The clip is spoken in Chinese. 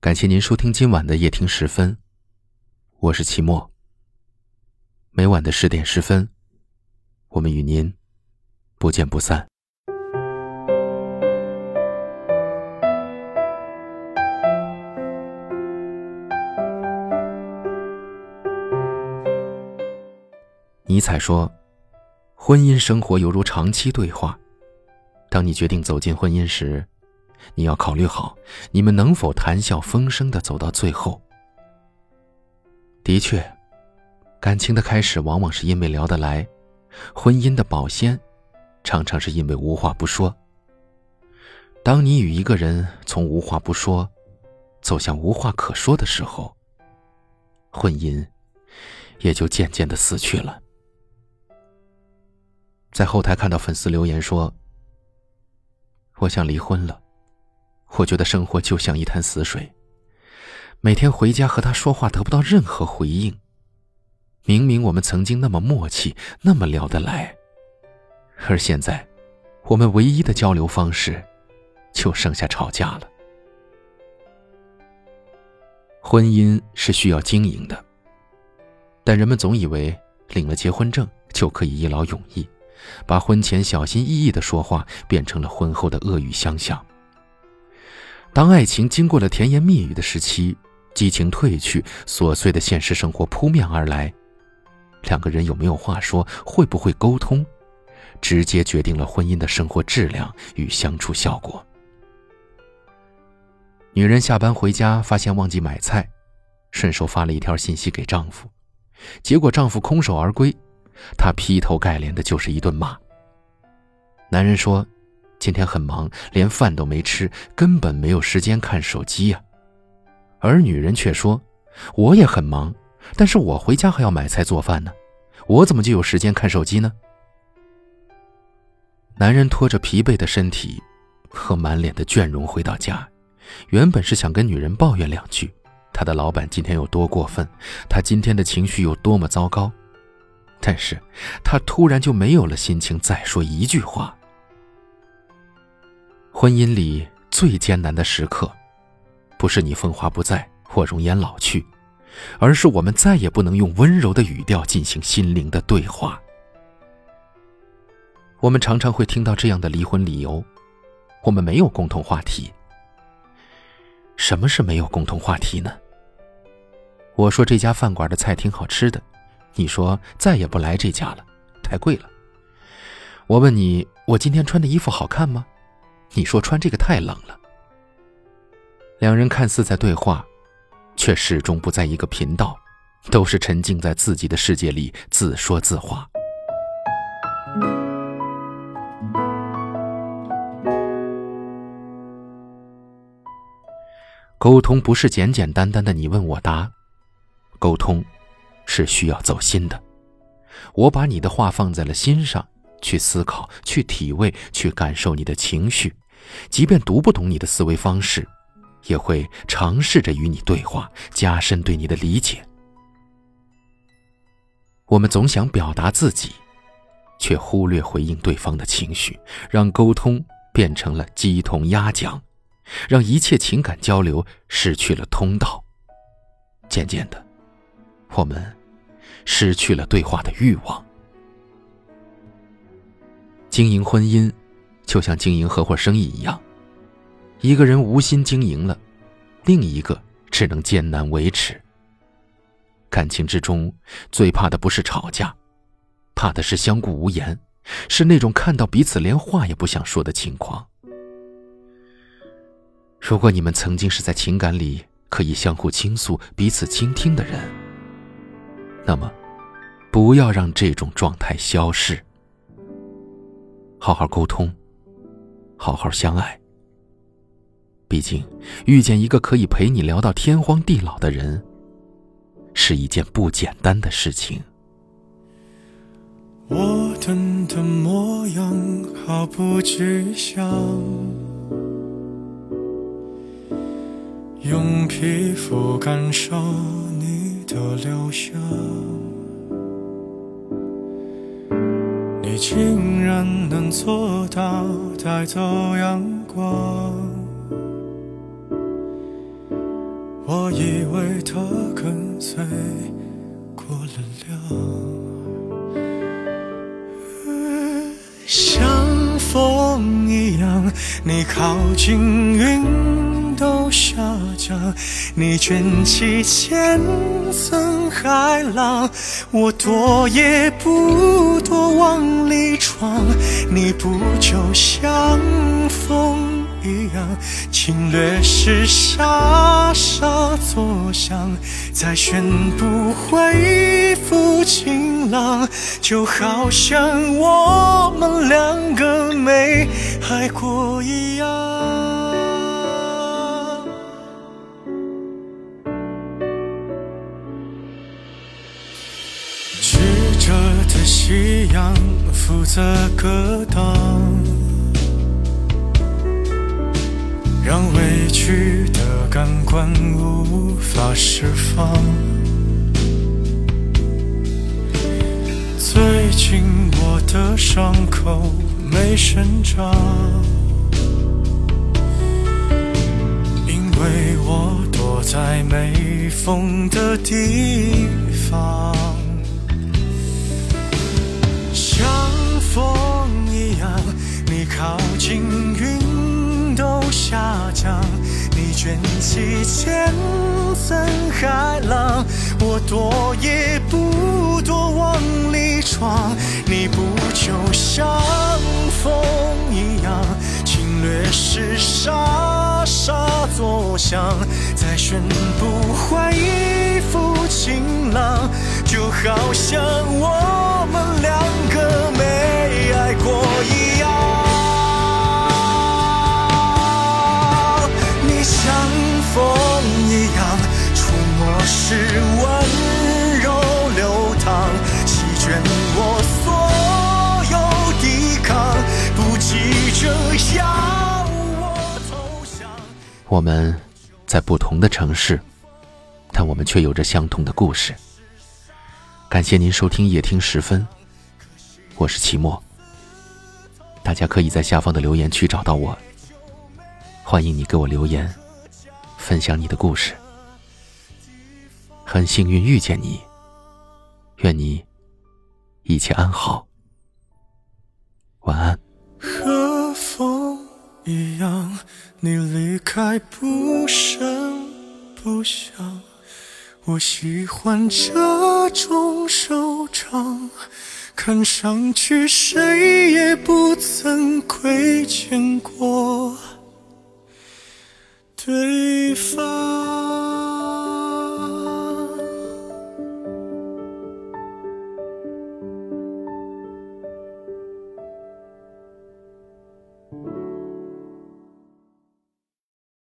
感谢您收听今晚的夜听十分，我是齐墨。每晚的十点十分，我们与您不见不散。尼采说：“婚姻生活犹如长期对话，当你决定走进婚姻时。”你要考虑好，你们能否谈笑风生的走到最后？的确，感情的开始往往是因为聊得来，婚姻的保鲜，常常是因为无话不说。当你与一个人从无话不说，走向无话可说的时候，婚姻也就渐渐的死去了。在后台看到粉丝留言说：“我想离婚了。”我觉得生活就像一潭死水，每天回家和他说话得不到任何回应。明明我们曾经那么默契，那么聊得来，而现在，我们唯一的交流方式，就剩下吵架了。婚姻是需要经营的，但人们总以为领了结婚证就可以一劳永逸，把婚前小心翼翼的说话变成了婚后的恶语相向。当爱情经过了甜言蜜语的时期，激情褪去，琐碎的现实生活扑面而来，两个人有没有话说，会不会沟通，直接决定了婚姻的生活质量与相处效果。女人下班回家，发现忘记买菜，顺手发了一条信息给丈夫，结果丈夫空手而归，她劈头盖脸的就是一顿骂。男人说。今天很忙，连饭都没吃，根本没有时间看手机呀。而女人却说：“我也很忙，但是我回家还要买菜做饭呢，我怎么就有时间看手机呢？”男人拖着疲惫的身体和满脸的倦容回到家，原本是想跟女人抱怨两句，他的老板今天有多过分，他今天的情绪有多么糟糕，但是他突然就没有了心情再说一句话。婚姻里最艰难的时刻，不是你风华不再，或容颜老去，而是我们再也不能用温柔的语调进行心灵的对话。我们常常会听到这样的离婚理由：我们没有共同话题。什么是没有共同话题呢？我说这家饭馆的菜挺好吃的，你说再也不来这家了，太贵了。我问你，我今天穿的衣服好看吗？你说穿这个太冷了。两人看似在对话，却始终不在一个频道，都是沉浸在自己的世界里自说自话。沟通不是简简单单的你问我答，沟通是需要走心的。我把你的话放在了心上。去思考，去体味，去感受你的情绪，即便读不懂你的思维方式，也会尝试着与你对话，加深对你的理解。我们总想表达自己，却忽略回应对方的情绪，让沟通变成了鸡同鸭讲，让一切情感交流失去了通道。渐渐的，我们失去了对话的欲望。经营婚姻，就像经营合伙生意一样，一个人无心经营了，另一个只能艰难维持。感情之中最怕的不是吵架，怕的是相顾无言，是那种看到彼此连话也不想说的情况。如果你们曾经是在情感里可以相互倾诉、彼此倾听的人，那么，不要让这种状态消逝。好好沟通，好好相爱。毕竟，遇见一个可以陪你聊到天荒地老的人，是一件不简单的事情。我等的模样毫不具象，用皮肤感受你的留香。能做到带走阳光，我以为他跟随过了量，像风一样，你靠近云。都下降，你卷起千层海浪，我躲也不躲往里闯，你不就像风？一样，侵略时沙沙作响，再宣布恢复晴朗，就好像我们两个没爱过一样。负责格挡。让委屈的感官无法释放。最近我的伤口没生长，因为我躲在没风的地方，起千层海浪，我躲也不躲往里闯。你不就像风一样，侵略时沙沙作响，再宣布恢复晴朗，就好像我们两个没爱过一样。我们在不同的城市，但我们却有着相同的故事。感谢您收听夜听时分，我是齐墨。大家可以在下方的留言区找到我，欢迎你给我留言。分享你的故事，很幸运遇见你，愿你一切安好，晚安。一样，你离开不声不响，我喜欢这种收场，看上去谁也不曾亏欠过。对方。